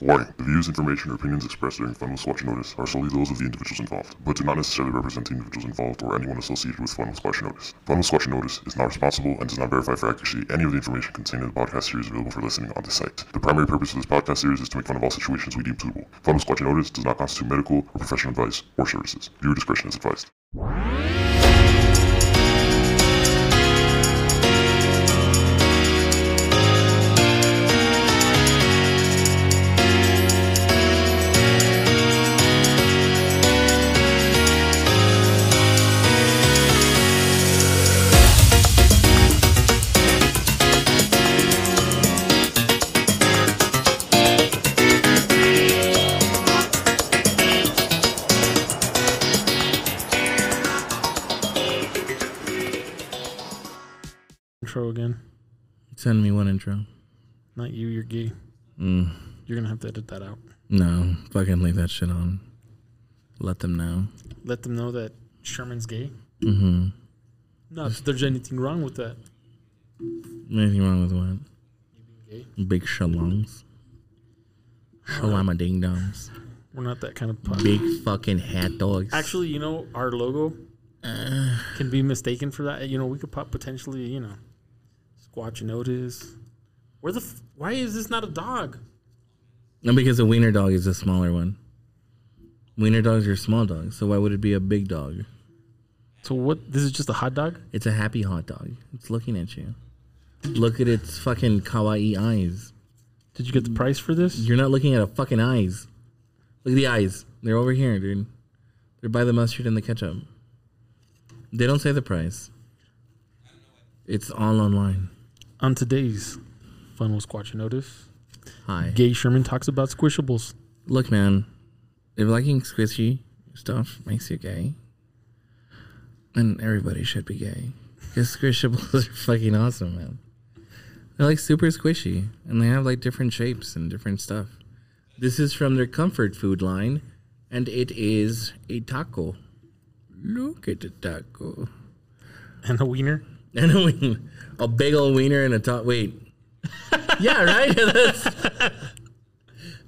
Warning, the views, information, or opinions expressed during Fun with Squatch Notice are solely those of the individuals involved, but do not necessarily represent the individuals involved or anyone associated with Fun with Squatch Notice. Fun with Squatch Notice is not responsible and does not verify for accuracy any of the information contained in the podcast series available for listening on this site. The primary purpose of this podcast series is to make fun of all situations we deem suitable. Fun with Squatch Notice does not constitute medical or professional advice or services. Viewer discretion is advised. Mm, You're gonna have to edit that out. no, fucking leave that shit on. Let them know. Let them know that Sherman's gay. Mm-hmm. Not that there's anything wrong with that. Anything wrong with what? You being gay. Big shalongs. Shalama ding dongs. We're not that kind of podcast. Big fucking hat dogs. Actually, you know, our logo Uh, can be mistaken for that. You know, we could pop potentially, you know, Squatch Notice. Where the? F- why is this not a dog? no, because a wiener dog is a smaller one. Wiener dogs are small dogs, so why would it be a big dog? So what? This is just a hot dog. It's a happy hot dog. It's looking at you. Look at its fucking kawaii eyes. Did you get the price for this? You're not looking at a fucking eyes. Look at the eyes. They're over here, dude. They're by the mustard and the ketchup. They don't say the price. It's all online. On today's Fun with Squatch Notice, Hi. Gay Sherman talks about squishables. Look, man. If liking squishy stuff makes you gay, then everybody should be gay. Because squishables are fucking awesome, man. They're like super squishy, and they have like different shapes and different stuff. This is from their comfort food line, and it is a taco. Look at the taco. And a wiener. And a wiener. A big old wiener and a top. Wait. yeah, right? that's,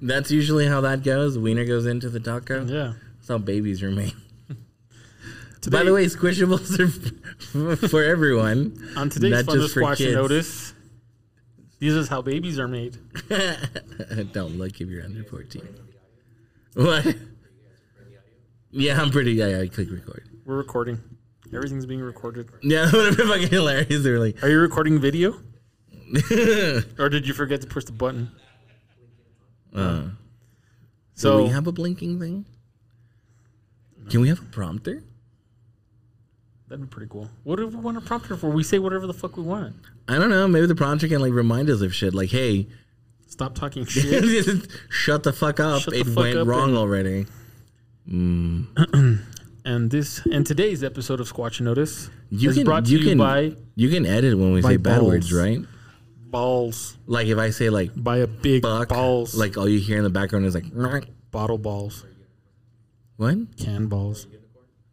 that's usually how that goes. Wiener goes into the taco. Yeah. That's how babies are made. Today, By the way, squishables are f- for everyone. on today's not Fun just for kids. Notice, this is how babies are made. Don't look if you're under 14. What? Yeah, I'm pretty. Yeah, yeah, I click record. We're recording. Everything's being recorded. Yeah, that would have been fucking hilarious. Like, Are you recording video? or did you forget to push the button? uh, So do we have a blinking thing? Can we have a prompter? that'd be pretty cool. What do we want a prompter for? We say whatever the fuck we want. I don't know. Maybe the prompter can like remind us of shit. Like, hey, Stop talking shit. shut the fuck up. The it fuck went up wrong and- already. and this and today's episode of Squatch Notice You is can brought to you you can by you can edit when we say bad balls. words, right? Balls. Like if I say like By a big fuck, balls. like all you hear in the background is like bottle balls. what? Can balls.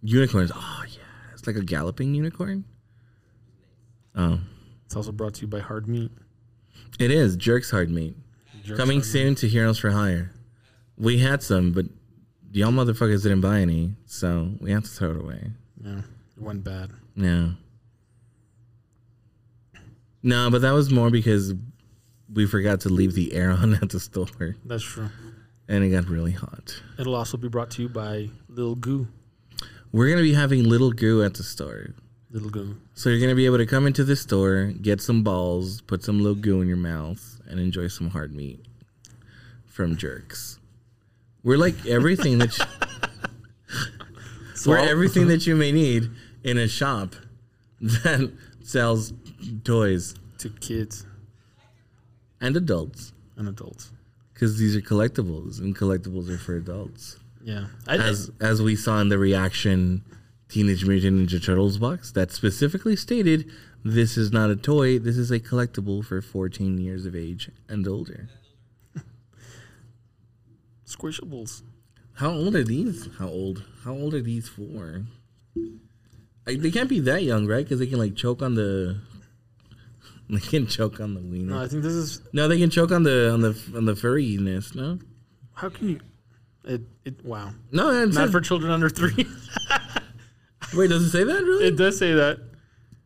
Unicorns. Oh yeah, it's like a galloping unicorn. Oh, It's also brought to you by Hard Meat. it is jerks hard meat Jerks coming Hard Meat. soon to Heroes for Hire. We had some, but y'all motherfuckers didn't buy any, so we have to throw it away. Yeah, it went bad. Yeah. No, but that was more because we forgot to leave the air on at the store, That's true. and it got really hot. It'll also be brought to you by Little Goo. We're gonna be having little goo at the store. Little Goo. So you're gonna be able to come into the store, get some balls, put some little goo in your mouth, and enjoy some hard meat from Jerks. We're like everything that you, we're everything that you may need in a shop that sells toys to kids and adults and adults. because these are collectibles and collectibles are for adults. Yeah. I, As as we saw in the reaction Teenage Mutant Ninja Turtles box that specifically stated this is not a toy, this is a collectible for 14 years of age and older. Squishables. How old are these? How old? How old are these for? Like, they can't be that young, right? Because they can like choke on the They can choke on the wiener. No, I think this is. No, they can choke on the on the on the furriness. No, How can you? It. It. Wow. no, that's Not it. for children under three. Wait, does it say that really? it does say that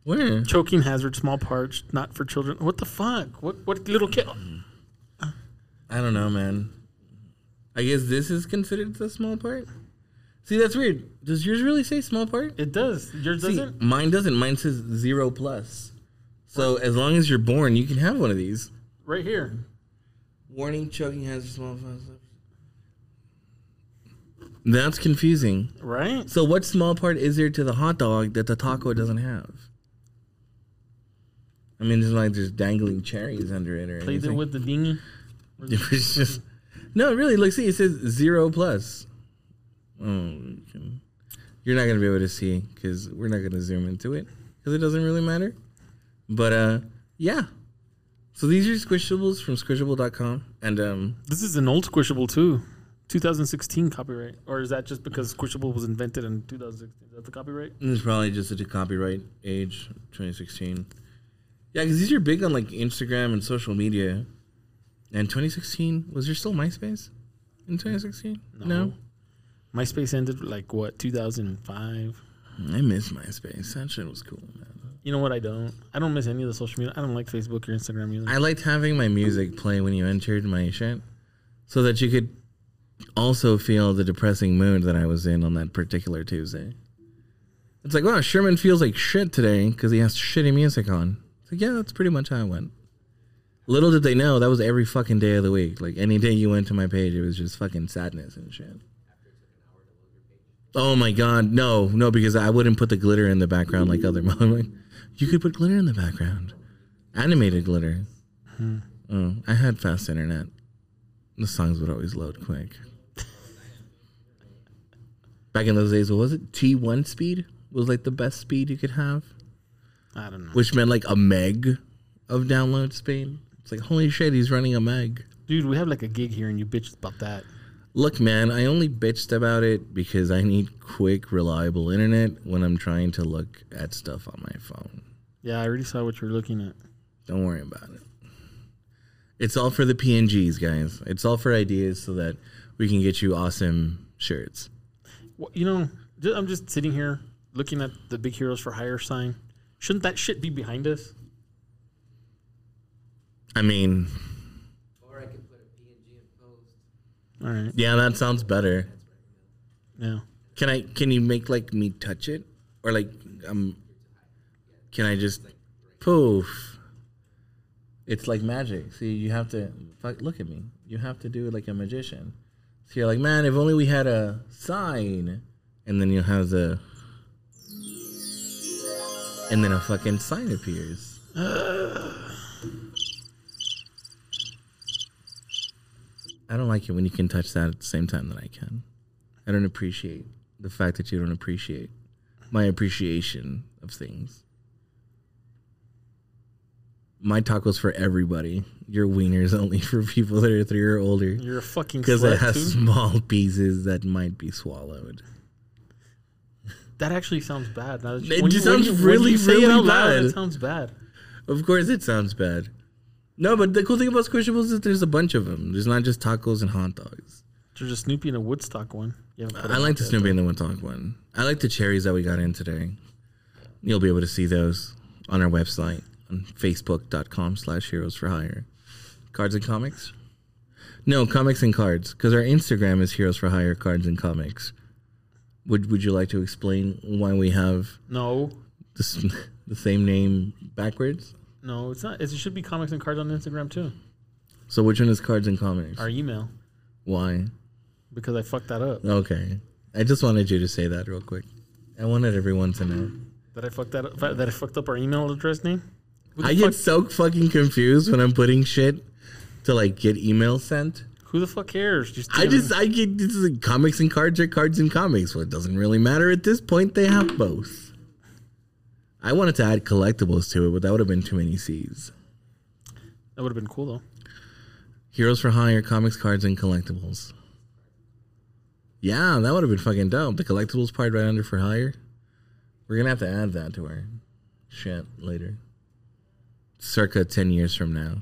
Where? choking hazard, small parts, not for children. What the fuck? What? What little kid? I don't know, man. I guess this is considered the small part. See, that's weird. Does yours really say small part? It does. Yours See, doesn't. mine doesn't. Mine says zero plus. So as long as you're born, you can have one of these. Right here. Warning: choking hazard, small parts. That's confusing. Right. So what small part is there to the hot dog that the taco doesn't have? I mean, it's like there's dangling cherries under it or Played it anything. with the dinghy. It's just no, really. Look, see, it says zero plus. Oh, you you're not gonna be able to see because we're not gonna zoom into it because it doesn't really matter. But uh, yeah. So these are squishables from squishable.com, and um, This is an old Squishable too. 2016 copyright, or is that just because Squishable was invented in 2016? Is that the copyright? It's probably just a copyright age, 2016. Yeah, because these are big on like Instagram and social media. And 2016, was there still MySpace in 2016? No. MySpace ended like what 2005. I miss MySpace. That shit was cool, man. You know what? I don't. I don't miss any of the social media. I don't like Facebook or Instagram either. I liked having my music play when you entered my shit so that you could also feel the depressing mood that I was in on that particular Tuesday. It's like, wow, Sherman feels like shit today because he has shitty music on. It's like, yeah, that's pretty much how it went. Little did they know that was every fucking day of the week. Like any day you went to my page, it was just fucking sadness and shit. Oh my god, no, no, because I wouldn't put the glitter in the background like other. Like, you could put glitter in the background, animated glitter. Hmm. Oh, I had fast internet. The songs would always load quick. Back in those days, what was it? T1 speed was like the best speed you could have, I don't know, which meant like a meg of download speed. It's like, holy shit, he's running a meg. dude. We have like a gig here, and you bitched about that. Look, man, I only bitched about it because I need quick, reliable internet when I'm trying to look at stuff on my phone. Yeah, I already saw what you're looking at. Don't worry about it. It's all for the PNGs, guys. It's all for ideas so that we can get you awesome shirts. Well, you know, I'm just sitting here looking at the Big Heroes for Hire sign. Shouldn't that shit be behind us? I mean, Or I could put a PNG in post. All right. yeah, that sounds better. Yeah. Can I? Can you make like me touch it, or like um? Can I just poof? It's like magic. See, you have to fuck, look at me. You have to do it like a magician. So you're like, man, if only we had a sign, and then you'll have the, and then a fucking sign appears. I don't like it when you can touch that at the same time that I can. I don't appreciate the fact that you don't appreciate my appreciation of things. My taco's for everybody. Your wiener's only for people that are three or older You're a fucking because it has small pieces that might be swallowed. That actually sounds bad. That you- It you- sounds you- really, it really loud, bad. It sounds bad. Of course, it sounds bad. No, but the cool thing about Squishables is there's a bunch of them. There's not just tacos and hot dogs. There's a Snoopy and a Woodstock one. I like the Snoopy and the Woodstock one. I like the cherries that we got in today. You'll be able to see those on our website on facebook.com slash heroes for hire. Cards and comics? No, comics and cards, because our Instagram is heroes for hire cards and comics. Would Would you like to explain why we have No, the same name backwards? No, it's not. It should be comics and cards on Instagram too. So which one is cards and comics? Our email Why? because I fucked that up. Okay, I just wanted you to say that real quick. I wanted everyone to know. That I fucked that up. That I fucked up our email address name. I fuck, get so fucking confused when I'm putting shit to like get email sent. who the fuck cares? Just I just I get this is like comics and cards or cards and comics. Well, it doesn't really matter at this point. They have both. I wanted to add collectibles to it, but that would have been too many C's. that would have been cool though. Heroes for Hire, comics, cards, and collectibles. Yeah, that would have been fucking dope. The collectibles part right under for hire. We're gonna have to add that to our shit later. circa 10 years from now.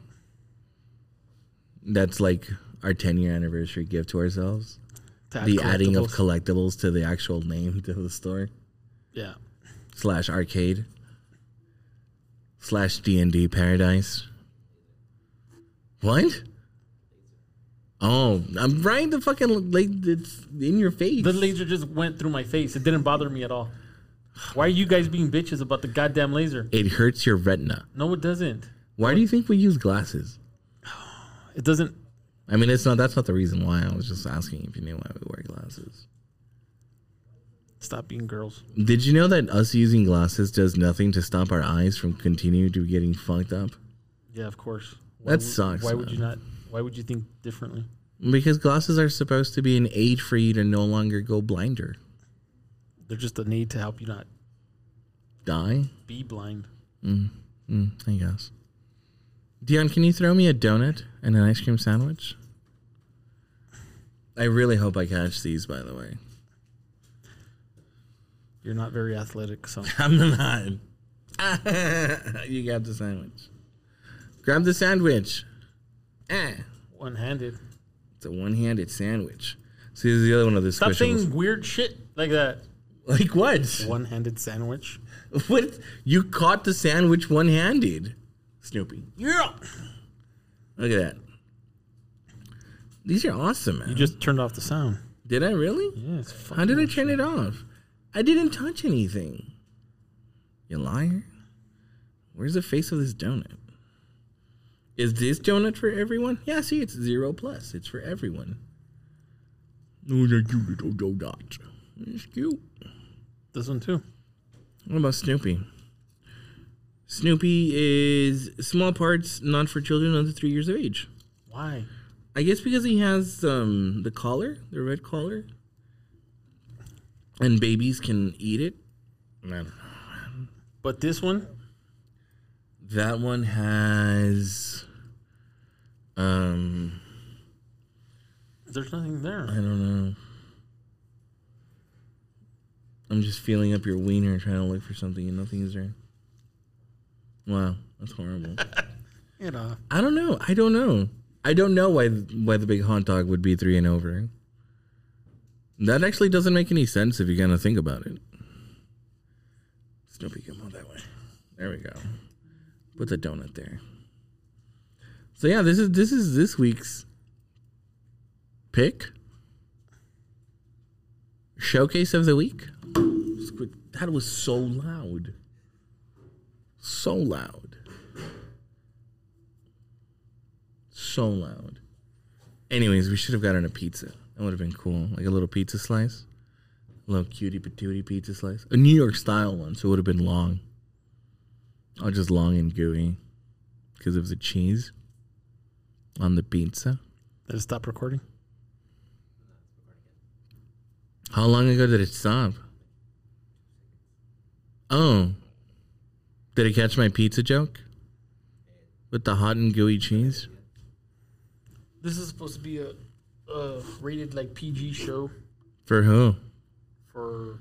That's like our 10 year anniversary gift to ourselves. To add the adding of collectibles. collectibles to the actual name to the store yeah. Slash arcade slash D&D paradise. What? Oh, I'm right. The fucking like it's in your face. The laser just went through my face. It didn't bother me at all. Why are you guys being bitches about the goddamn laser? it hurts your retina. No, it doesn't. Why do you think we use glasses? It doesn't. I mean, it's not. That's not the reason why. I was just asking if you knew why we wear glasses. Stop being girls. Did you know that us using glasses does nothing to stop our eyes from continuing to getting fucked up? Yeah, of course. That would- sucks, Why would you not? Why would you think differently? Because glasses are supposed to be an aid for you to no longer go blinder, They're just a need to help you not die. be blind. Mm, I guess. Dion, can you throw me a donut and an ice cream sandwich? I really hope I catch these. By the way, You're not very athletic, so I'm not. you got the sandwich. Grab the sandwich. Ah. one-handed. It's a one-handed sandwich. See, this is the other one of the Stop squishables. saying weird shit like that. Like what? One-handed sandwich. What? You caught the sandwich one-handed, Snoopy. Yeah. Look at that. These are awesome, man. You just turned off the sound. did I really? Yeah, it's How did I turn it off? I didn't touch anything. You liar. Where's the face of this donut? Is this donut for everyone? Yeah, see, it's zero plus. It's for everyone. Oh, that cute little donut. It's cute. This one too. What about Snoopy? Snoopy is small parts not for children under three years of age. Why? I guess because he has um, the collar, the red collar, and babies can eat it. I don't know. But this one, That one has, um, there's nothing there. I don't know. I'm just feeling up your wiener, trying to look for something, and nothing is there. Wow, that's horrible. You know, I don't know. I don't know. I don't know why why the big hot dog would be three and over. That actually doesn't make any sense if you kind of think about it. Snoopy, come on that way. There we go. Put the donut there. So yeah, this is this is this week's pick showcase of the week. That was so loud, so loud. so loud. Anyways, we should have gotten a pizza. That would have been cool. Like a little pizza slice. A little cutie patootie pizza slice. A New York style one, so it would have been long. Or just long and gooey. Because of the cheese on the pizza. did it stop recording? How long ago did it stop? Oh. Did it catch my pizza joke? With the hot and gooey cheese? This is supposed to be a, a rated like PG show For who? for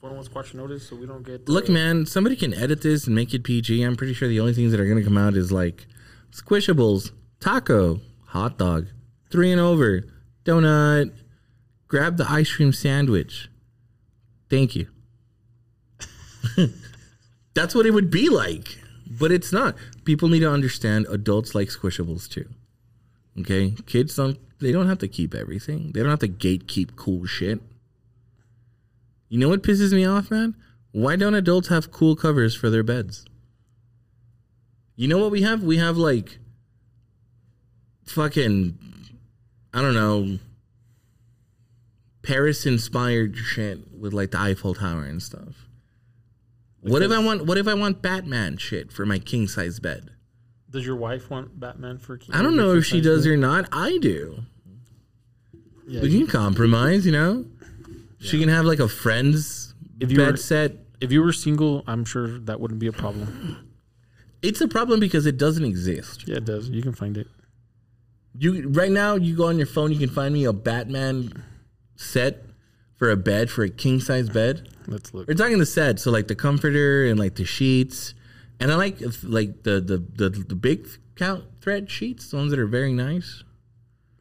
one Squatch Notice, so we don't get. Look, uh, man, somebody can edit this and make it PG. I'm pretty sure the only things that are going to come out is like squishables, taco, hot dog, three and over, donut, grab the ice cream sandwich. Thank you. That's what it would be like, but it's not. People need to understand adults like squishables too. Okay? Kids don't, they don't have to keep everything, they don't have to gatekeep cool shit. You know what pisses me off, man? Why don't adults have cool covers for their beds? You know what we have? We have like fucking I don't know Paris inspired shit with like the Eiffel Tower and stuff. What if I want what if I want Batman shit for my king size bed? Does your wife want Batman for? King? I don't know if she does or not. I do. Yeah, We can compromise, you know? She can have like a friend's If you bed were- set. if you were single, I'm sure that wouldn't be a problem. It's a problem because it doesn't exist. Yeah, it does. You can find it. You right now, you go on your phone, you can find me a Batman set for a bed for a king size bed. Let's look. We're talking the set, so like the comforter and like the sheets And I like like the the the, the big count thread sheets, the ones that are very nice.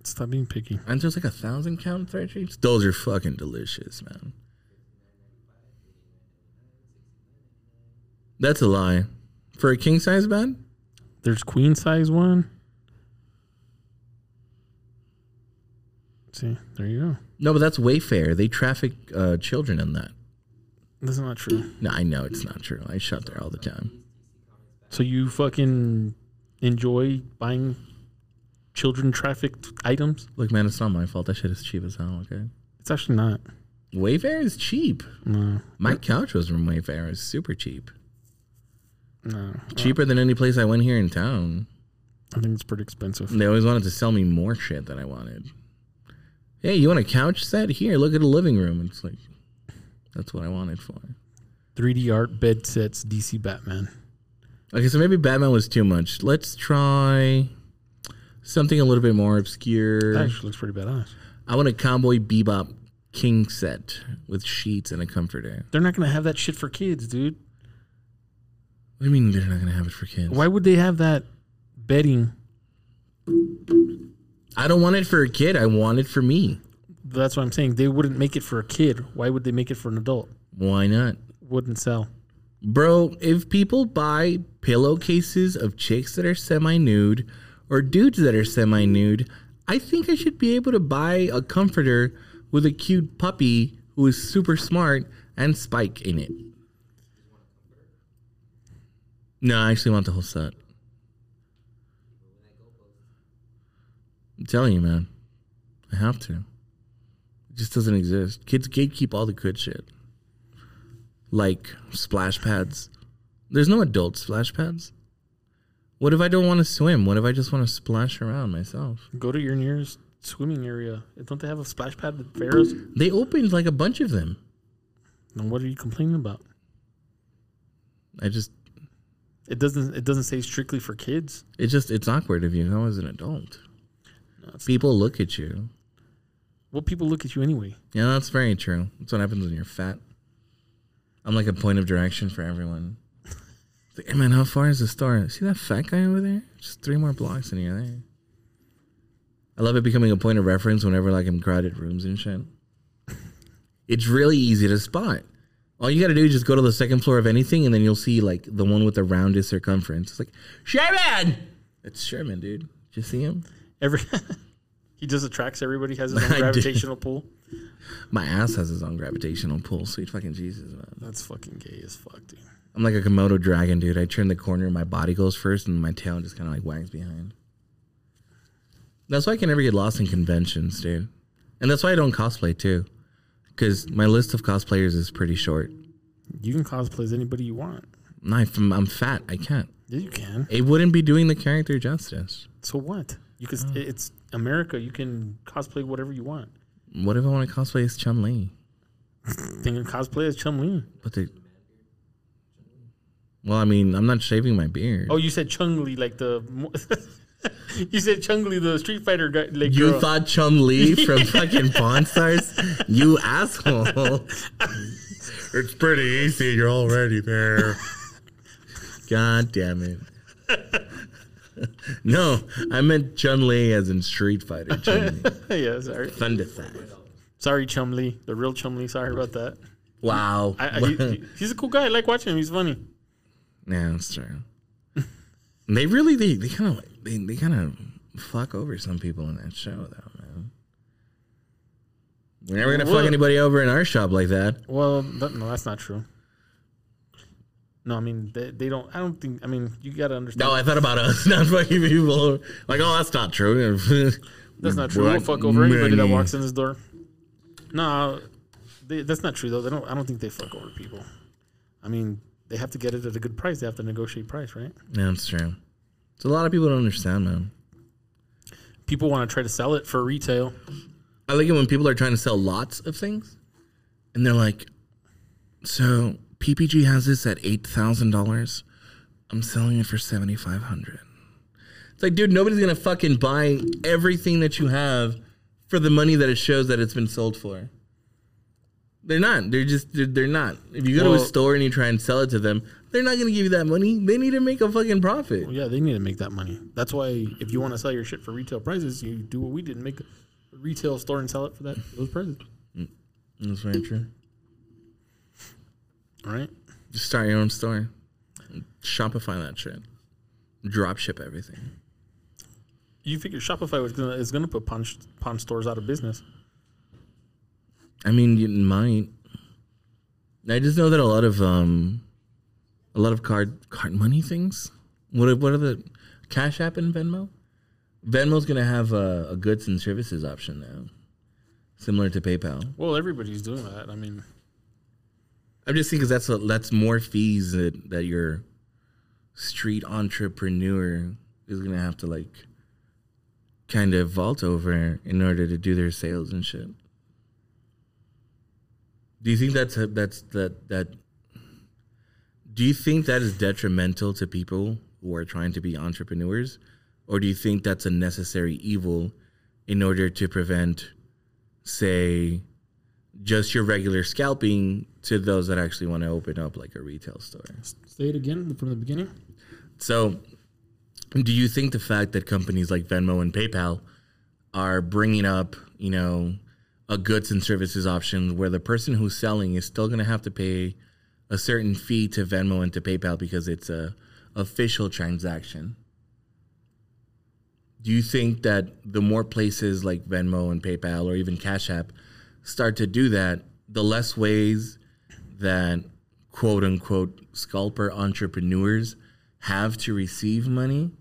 Stop being picky. And there's like a thousand count thread sheets. Those are fucking delicious, man. That's a lie. For a king size bed? There's queen size one. See, there you go. No, but that's Wayfair. They traffic uh, children in that. That's not true. No, I know it's not true. I shop there all the time. So you fucking enjoy buying children trafficked items? Look, man, it's not my fault. That shit is cheap as hell. Okay. It's actually not. Wayfair is cheap. No, My couch was from Wayfair. It's super cheap. no. Cheaper than any place I went here in town. I think it's pretty expensive. They always wanted to sell me more shit than I wanted. Hey, you want a couch set? Here, look at a living room. It's like, that's what I wanted for. 3D art bed sets DC Batman. Okay, so maybe Batman was too much. Let's try something a little bit more obscure. That actually looks pretty badass. I want a Cowboy Bebop king set with sheets and a comforter. They're not gonna have that shit for kids, dude. What do you mean they're not gonna have it for kids? Why would they have that bedding? I don't want it for a kid. I want it for me. That's what I'm saying. They wouldn't make it for a kid. Why would they make it for an adult? Why not? Wouldn't sell. Bro, if people buy pillowcases of chicks that are semi nude or dudes that are semi nude, I think I should be able to buy a comforter with a cute puppy who is super smart and Spike in it. No, I actually want the whole set. I'm telling you, man. I have to. It just doesn't exist. Kids gatekeep all the good shit like splash pads. There's no adult splash pads. What if I don't want to swim? What if I just want to splash around myself? Go to your nearest swimming area. Don't they have a splash pad at fairs? They opened like a bunch of them. And what are you complaining about? I just, It doesn't. It doesn't say strictly for kids. it just, it's awkward if you go as an adult. No, People look at you. Well, people look at you anyway? Yeah, that's very true. That's what happens when you're fat. I'm like a point of direction for everyone. It's like, hey man, how far is the store? See that fat guy over there? Just three more blocks and you're there. I love it becoming a point of reference whenever like I'm in crowded rooms and shit. It's really easy to spot. All you gotta do is just go to the second floor of anything and then you'll see like the one with the roundest circumference. It's like, Sherman! It's Sherman, dude. Did you see him? Every he just attracts everybody. Has his I own do. gravitational pull. My ass has his own gravitational pull. Sweet fucking Jesus, man. That's fucking gay as fuck, dude. I'm like a Komodo dragon, dude. I turn the corner, and my body goes first, and my tail just kind of like wags behind. That's why I can never get lost in conventions, dude. And that's why I don't cosplay too, because my list of cosplayers is pretty short. You can cosplay as anybody you want. No, I'm, I'm fat. I can't. Yeah, you can. It wouldn't be doing the character justice. So what? You can. Oh. It's America. You can cosplay whatever you want. What if I want to cosplay as Chun Li? Then you cosplay as Chun Li. But the well, I mean, I'm not shaving my beard. Oh, you said Chung Li like the. you said Chung Li the Street Fighter guy. Like you girl. thought Chun Li from fucking Pawn Stars? You asshole. it's pretty easy. You're already there. God damn it. no, I meant Chun Li as in Street Fighter. Chun Li. yeah, sorry. Thunder Thigh. Sorry, Chumlee, the real Chumlee. Sorry about that. Wow. I, I, he, he's a cool guy. I like watching him. He's funny. Yeah, that's true. they really they they kind of they, they kind of fuck over some people in that show though, man. We're never gonna fuck What? anybody over in our shop like that. Well, that, no, that's not true. No, I mean they, they don't. I don't think. I mean you got to understand. No, I thought about us not fucking people. Like, oh, that's not true. That's not true. We'll fuck over anybody that walks in this door. No, they, that's not true though. They don't. I don't think they fuck over people. I mean, they have to get it at a good price. They have to negotiate price, right? Yeah, that's true. So a lot of people don't understand, man. People want to try to sell it for retail. I like it when people are trying to sell lots of things, and they're like, "So PPG has this at eight thousand dollars. I'm selling it for seventy five hundred. It's like, dude, nobody's gonna fucking buy everything that you have for the money that it shows that it's been sold for. They're not. They're just they're, they're not. If you go to a store and you try and sell it to them, they're not gonna give you that money. They need to make a fucking profit. Well, yeah, they need to make that money. That's why if you want to sell your shit for retail prices, you do what we did, and make a retail store and sell it for that those prices. Mm, that's very true. All right. Just start your own store. Shopify that shit. Drop ship everything. You figure Shopify was gonna is gonna put pawn, pawn stores out of business. I mean, you might. I just know that a lot of um, a lot of card card money things. What are, what are the Cash App and Venmo? Venmo's gonna have a, a goods and services option now, similar to PayPal. Well, everybody's doing that. I mean, I'm just thinking that's a, that's more fees that that your street entrepreneur is gonna have to like kind of vault over in order to do their sales and shit. Do you think that's a, that's that that? Do you think that is detrimental to people who are trying to be entrepreneurs, or do you think that's a necessary evil in order to prevent, say, just your regular scalping to those that actually want to open up like a retail store. say it again from the beginning. So, do you think the fact that companies like Venmo and PayPal are bringing up, you know, a goods and services option where the person who's selling is still going to have to pay a certain fee to Venmo and to PayPal because it's a official transaction? Do you think that the more places like Venmo and PayPal or even Cash App start to do that, the less ways that quote unquote scalper entrepreneurs have to receive money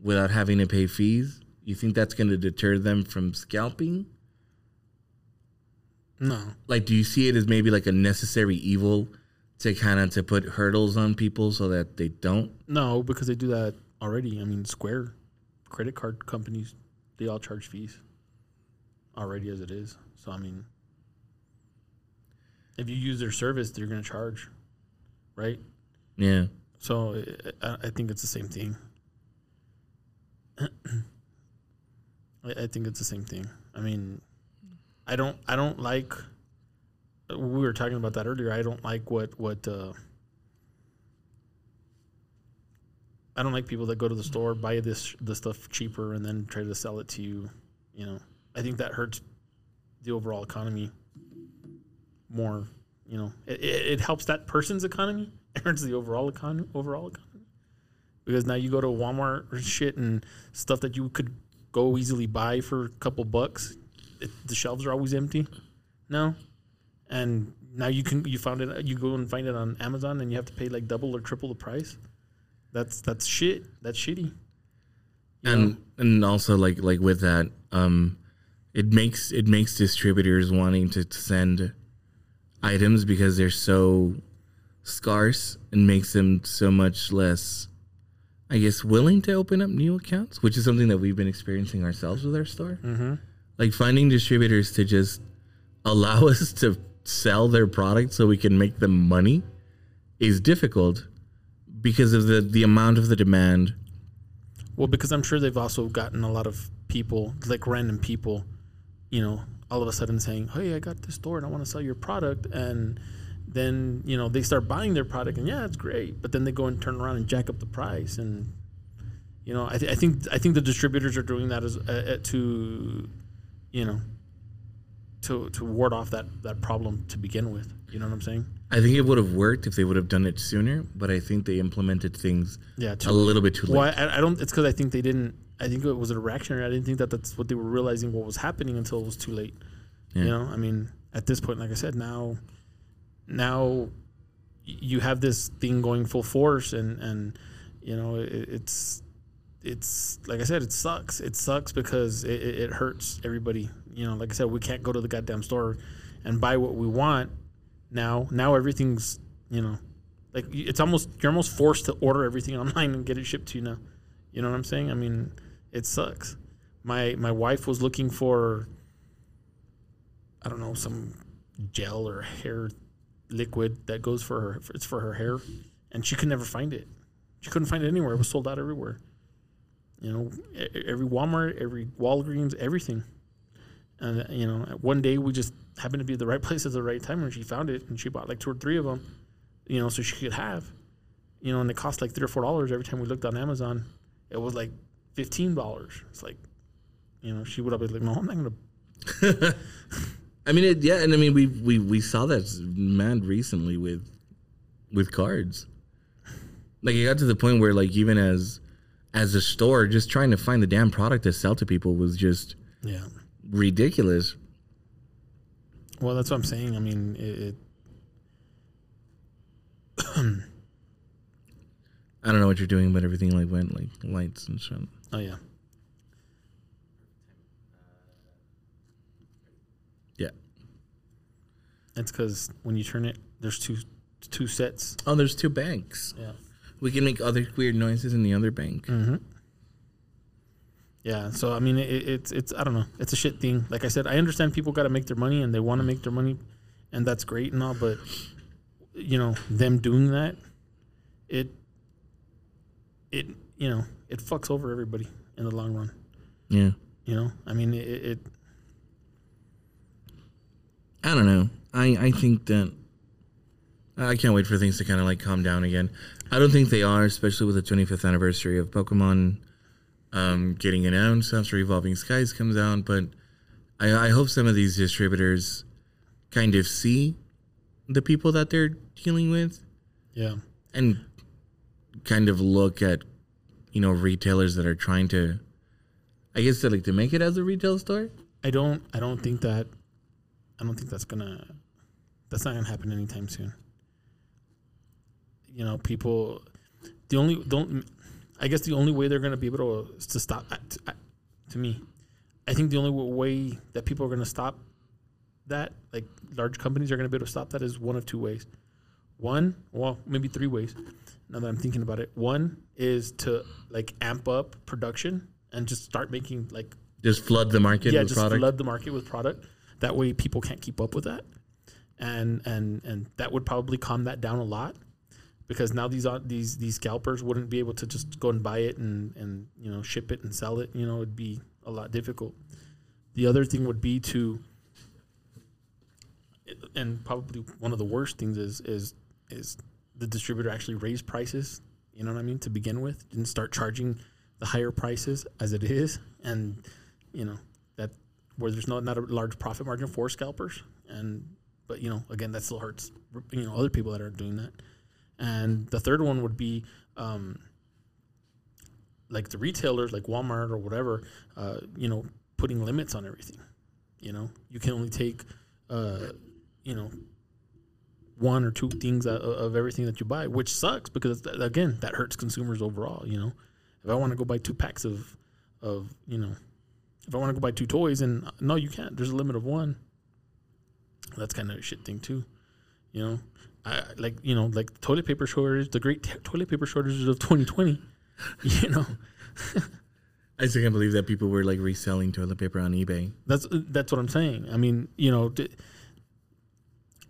without having to pay fees? You think that's going to deter them from scalping? No, Like, do you see it as maybe like a necessary evil to kind of to put hurdles on people so that they don't? no, because they do that already. I mean, Square, credit card companies, they all charge fees already as it is. So I mean, if you use their service, they're gonna charge, right? Yeah. So I, I think it's the same thing. I, I think it's the same thing. I mean, I don't I don't like. We were talking about that earlier. I don't like what what. Uh, I don't like people that go to the store buy this the stuff cheaper and then try to sell it to you. You know, I think that hurts the overall economy more. You know, it, it, it helps that person's economy. It hurts the overall economy. Overall economy, because now you go to Walmart or shit and stuff that you could go easily buy for a couple bucks. It, the shelves are always empty. No, and now you can you found it. You go and find it on Amazon and you have to pay like double or triple the price. That's that's shit. That's shitty. You and know? and also like like with that um it makes it makes distributors wanting to send items because they're so scarce and makes them so much less i guess willing to open up new accounts which is something that we've been experiencing ourselves with our store Mm-hmm. Like finding distributors to just allow us to sell their product so we can make them money is difficult because of the the amount of the demand. Well, because I'm sure they've also gotten a lot of people, like random people, you know, all of a sudden saying, "Hey, I got this store and I want to sell your product," and then you know they start buying their product and yeah, it's great, but then they go and turn around and jack up the price, and you know, I, th- I think I think the distributors are doing that as uh, uh, to, you know, to to ward off that that problem to begin with. You know what I'm saying? I think it would have worked if they would have done it sooner, but I think they implemented things Yeah, a little bit too late. Well, I, I don't. It's because I think they didn't. I think it was a reactionary. I didn't think that that's what they were realizing what was happening until it was too late. Yeah. You know, I mean, at this point, like I said, now, now, you have this thing going full force, and and you know, it, it's it's like I said, it sucks. It sucks because it, it, it hurts everybody. You know, like I said, we can't go to the goddamn store and buy what we want now. Now everything's you know, like it's almost you're almost forced to order everything online and get it shipped to you now. You know what I'm saying? I mean, it sucks. My my wife was looking for I don't know some gel or hair liquid that goes for her. It's for her hair, and she could never find it. She couldn't find it anywhere. It was sold out everywhere. You know, every Walmart, every Walgreens, everything. And you know, one day we just happened to be at the right place at the right time when she found it, and she bought like two or three of them, you know, so she could have, you know, and it cost like three or four dollars every time we looked on Amazon. It was like fifteen dollars. It's like, you know, she would have been like, no, I'm not gonna. I mean, it, yeah, and I mean, we we we saw that man recently with with cards. Like it got to the point where, like, even as as a store, just trying to find the damn product to sell to people was just Yeah. ridiculous. Well, that's what I'm saying. I mean, it. it I don't know what you're doing, but everything like went like lights and shit. oh yeah. Yeah. That's because when you turn it, there's two two sets. Oh, there's two banks. Yeah. We can make other weird noises in the other bank. Mm-hmm. Yeah. So I mean, it, it's it's I don't know. It's a shit thing. Like I said, I understand people got to make their money and they want to make their money, and that's great and all. But you know, them doing that, it it you know it fucks over everybody in the long run. Yeah. You know, I mean, it, it I don't know. I I think that I can't wait for things to kind of like calm down again. I don't think they are, especially with the 25th anniversary of Pokemon um, getting announced after Evolving Skies comes out. But I, I hope some of these distributors kind of see the people that they're dealing with yeah. and kind of look at you know retailers that are trying to, I guess, to like to make it as a retail store. I don't I don't think that I don't think that's gonna that's not gonna happen anytime soon. You know, people the only don't I guess the only way they're gonna be able to to stop to, to me, I think the only way that people are gonna stop that, like large companies are gonna be able to stop that is one of two ways. One, well, maybe three ways. Now that I'm thinking about it, one is to like amp up production and just start making like Just flood the market yeah, with just product. flood the market with product. That way, people can't keep up with that, and and and that would probably calm that down a lot, because now these these these scalpers wouldn't be able to just go and buy it and and you know ship it and sell it. You know, it'd be a lot difficult. The other thing would be to, and probably one of the worst things is is is the distributor actually raise prices. You know what I mean to begin with, and start charging the higher prices as it is, and you know that where there's not not a large profit margin for scalpers, and but you know again that still hurts you know other people that are doing that, and the third one would be um, like the retailers like Walmart or whatever, uh, you know, putting limits on everything. You know, you can only take, uh, you know, one or two things of, of everything that you buy, which sucks because again that hurts consumers overall. You know, if I want to go buy two packs of, of you know, if I want to go buy two toys and no, you can't. There's a limit of one. That's kind of a shit thing too. You know, I like you know like toilet paper shortage, the great t- toilet paper shortages of 2020. You know, I still can't believe that people were like reselling toilet paper on eBay. That's that's what I'm saying. I mean, you know, d-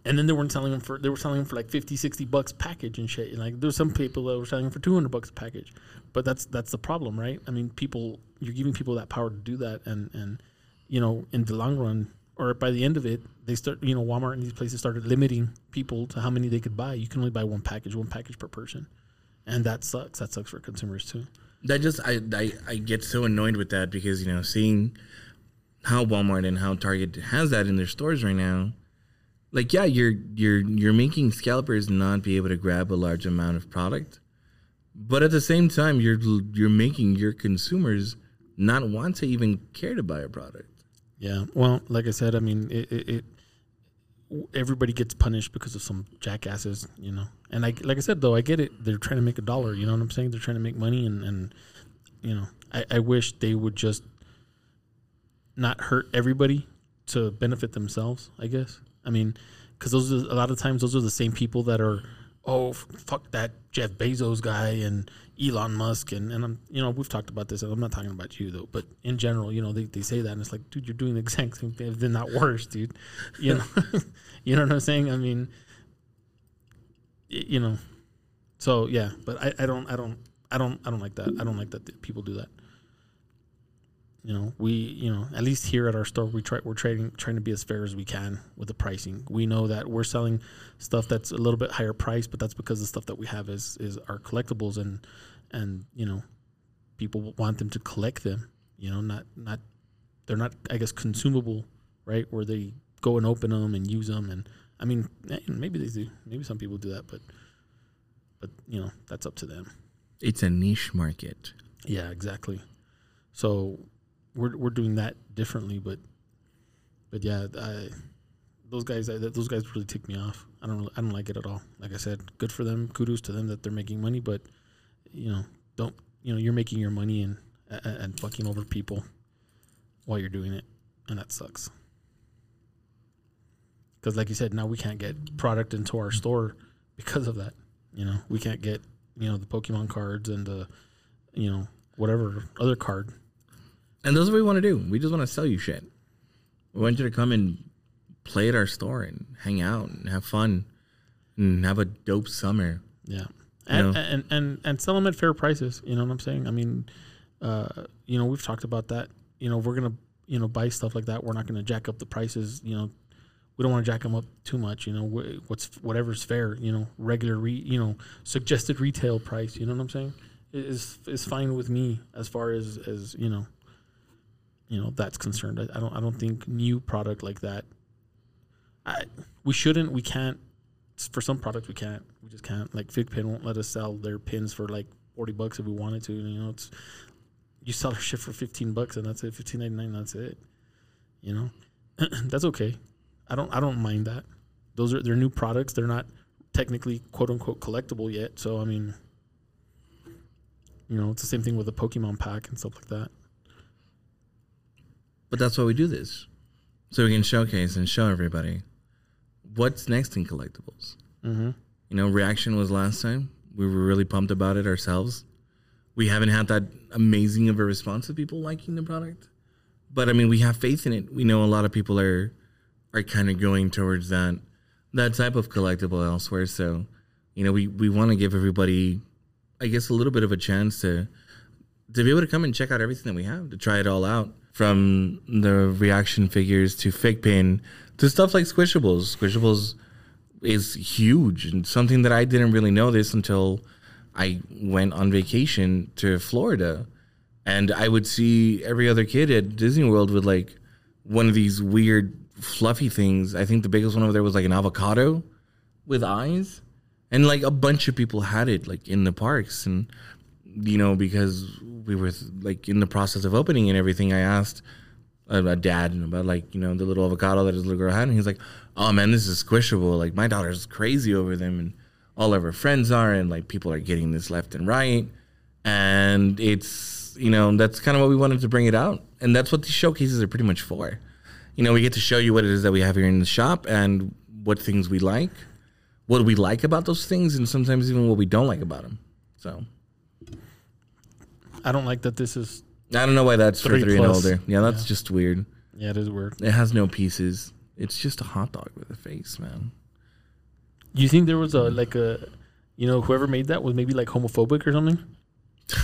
and then they weren't selling them for they were selling them for like 50, 60 bucks package and shit. And Like there's some people that were selling them for 200 bucks a package. But that's that's the problem, right? I mean, people you're giving people that power to do that and and you know, in the long run or by the end of it, they start, you know, Walmart and these places started limiting people to how many they could buy. You can only buy one package, one package per person. And that sucks. That sucks for consumers too. That just I, I I get so annoyed with that because you know seeing how Walmart and how Target has that in their stores right now. Like yeah, you're you're you're making scalpers not be able to grab a large amount of product, but at the same time you're you're making your consumers not want to even care to buy a product. Yeah. Well, like I said, I mean, it, it, it everybody gets punished because of some jackasses, you know. And I, like I said, though, I get it. They're trying to make a dollar. You know what I'm saying? They're trying to make money, and and you know, I, I wish they would just not hurt everybody to benefit themselves. I guess. I mean, because those are, a lot of times those are the same people that are, oh fuck that Jeff Bezos guy and Elon Musk and and I'm you know we've talked about this. I'm not talking about you though, but in general, you know they, they say that and it's like, dude, you're doing the exact same thing, if not worse, dude. You know, you know what I'm saying? I mean, you know, so yeah, but I, I don't I don't I don't I don't like that. I don't like that people do that. You know, we you know at least here at our store we try we're trading trying to be as fair as we can with the pricing. We know that we're selling stuff that's a little bit higher price, but that's because the stuff that we have is is our collectibles and and you know people want them to collect them. You know, not not they're not I guess consumable, right? Where they go and open them and use them and I mean eh, maybe they do. Maybe some people do that, but but you know that's up to them. It's a niche market. Yeah, exactly. So we're we're doing that differently, but but yeah, I, those guys I, those guys really tick me off. I don't I don't like it at all. Like I said, good for them. Kudos to them that they're making money, but you know, don't you know you're making your money and and, and fucking over people while you're doing it, and that sucks. Because like you said, now we can't get product into our store because of that. You know, we can't get you know the Pokemon cards and the you know whatever other card. And that's what we want to do. We just want to sell you shit. We want you to come and play at our store and hang out and have fun and have a dope summer. Yeah, and and, and and sell them at fair prices. You know what I'm saying? I mean, uh, you know, we've talked about that. You know, we're gonna you know buy stuff like that. We're not gonna jack up the prices. You know, we don't want to jack them up too much. You know, what's whatever's fair. You know, regular re you know suggested retail price. You know what I'm saying? Is is fine with me as far as as you know. You know that's concerned. I, I don't I don't think new product like that. I we shouldn't. We can't for some products we can't. We just can't. Like FiGPiN won't let us sell their pins for like forty bucks if we wanted to. You know, it's you sell their shit for fifteen bucks and that's it. Fifteen ninety nine. That's it. You know, that's okay. I don't. I don't mind that. Those are they're new products. They're not technically quote unquote collectible yet. So I mean, you know, it's the same thing with the Pokemon pack and stuff like that. But that's why we do this. So we can showcase and show everybody what's next in collectibles. Mm-hmm. You know, reaction was last time. We were really pumped about it ourselves. We haven't had that amazing of a response of people liking the product. But I mean, we have faith in it. We know a lot of people are are kind of going towards that that type of collectible elsewhere. So, you know, we, we want to give everybody I guess a little bit of a chance to to be able to come and check out everything that we have, to try it all out. From the reaction figures to FiGPiN to stuff like squishables. Squishables is huge and something that I didn't really know this until I went on vacation to Florida. And I would see every other kid at Disney World with like one of these weird fluffy things. I think the biggest one over there was like an avocado with eyes. And like a bunch of people had it like in the parks and you know because we were like in the process of opening and everything I asked a, dad about like you know the little avocado that his little girl had and he's like oh man this is squishable. Like my daughter's crazy over them and all of her friends are and like people are getting this left and right. And it's you know that's kind of what we wanted to bring it out and that's what these showcases are pretty much for. You know we get to show you what it is that we have here in the shop and what things we like what we like about those things and sometimes even what we don't like about them so I don't like that this is. I don't know why that's Three for three and older. Yeah, that's Yeah. just weird. Yeah, it is weird. It has no pieces. It's just a hot dog with a face, man. You think there was a like a, you know, whoever made that was maybe like homophobic or something?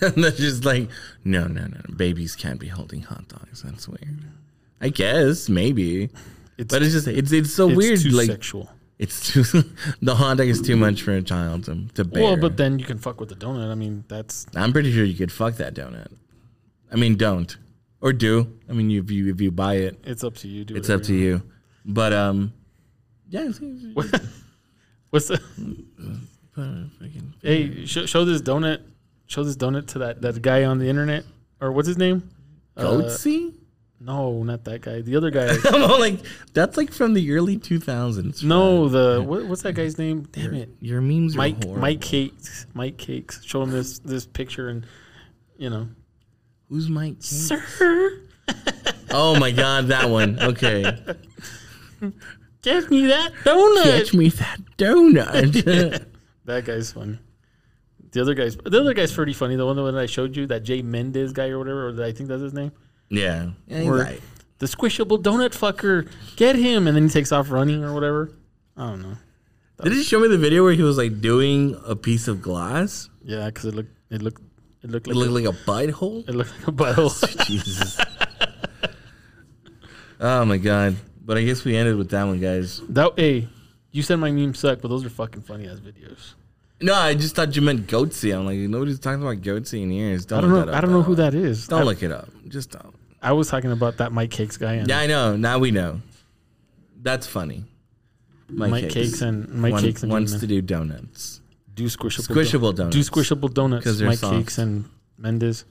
and they're just like, no, no, no, no. Babies can't be holding hot dogs. That's weird. I guess maybe, It's but it's just it's it's so it's weird. like sexual. It's too the hot dog is too much for a child to to bear. Well, but then you can fuck with the donut. I mean, that's I'm pretty sure you could fuck that donut. I mean, don't or do. I mean, if you if you buy it, it's up to you. Do it's up to you. But um, yeah. What's the? Hey, show, show this donut. Show this donut to that that guy on the internet, or what's his name? Uh, Goatse? No, not that guy. The other guy. I'm all like, that's like from the early 2000s. no, the what, what's that guy's name? Damn Your, it, your memes are Mike. Mike Cakes. Mike Cakes. Show him this this picture and, you know, Who's Mike? Cakes? sir, Oh my god, that one. Okay. get me that donut. Catch me that donut. That guy's funny. The other guy's the other guy's pretty funny. The one that I showed you, that Jay Mendez guy or whatever, or I think that's his name. Yeah. yeah he's Or- right. The squishable donut fucker, get him! And then he takes off running or whatever. I don't know. Did he show me the video where he was like doing a piece of glass? Yeah, because it looked it looked It looked It like looked a, like a bite hole. it looked like a butthole. Jesus. oh my god! But I guess we ended with that one, guys. that hey, you said my memes suck, but those are fucking funny ass videos. No, I just thought you meant goatse. I'm like, nobody's talking about goatse in years. Don't I don't look know. that up I don't know who that is. Don't I, look it up. Just don't. I was talking about that Mike Cakes guy and Yeah, I know. Now we know. That's funny. Mike, Cakes. and Mike one- Cakes and wants to do donuts. do squishable Squishable don- donuts. Do squishable donuts. 'Cause they're Mike soft. Cakes and Mendes.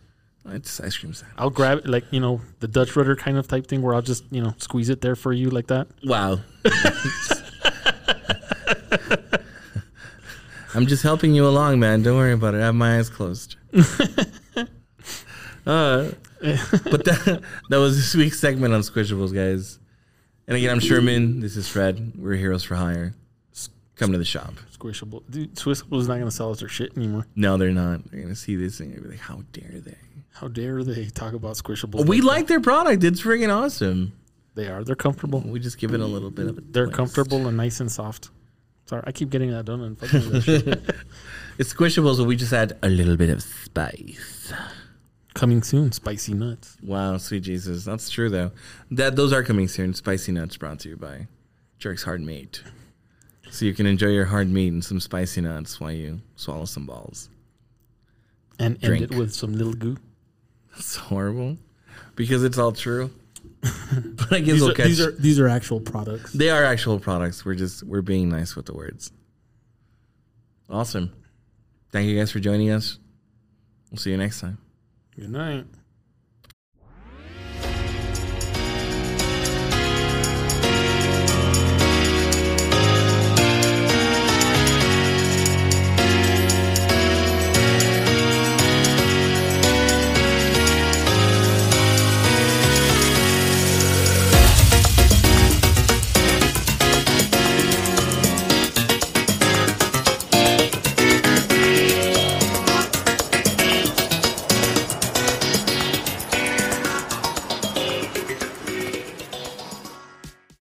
It's ice cream sandwich. I'll grab it like you know the Dutch rudder kind of type thing where I'll just you know squeeze it there for you like that. Wow. I'm just helping you along, man. Don't worry about it. I have my eyes closed. uh, but that, that was this week's segment on Squishables, guys. And again, I'm Sherman. This is Fred. We're Heroes for Hire. Come to the shop. Squishable. Dude, Squishable is not gonna sell us their shit anymore. No, they're not. They're going to see this thing and be like, how dare they? How dare they talk about squishables? We that. like their product. It's freaking awesome. They are. They're comfortable. We just give it a little bit of a They're twist. comfortable and nice and soft. Sorry, I keep getting that done and fucking. It's squishables, but we just add a little bit of spice. Coming soon, spicy nuts. Wow, sweet Jesus. That's true though. That those are coming soon. Spicy nuts brought to you by Jerk's Hard Meat. So you can enjoy your hard meat and some spicy nuts while you swallow some balls. And end Drink. it with some little goo. That's horrible. Because it's all true. but I guess These we'll are, catch these are these are actual products. they are actual products. We're just we're being nice with the words. Awesome. Thank you guys for joining us. We'll see you next time. Good night.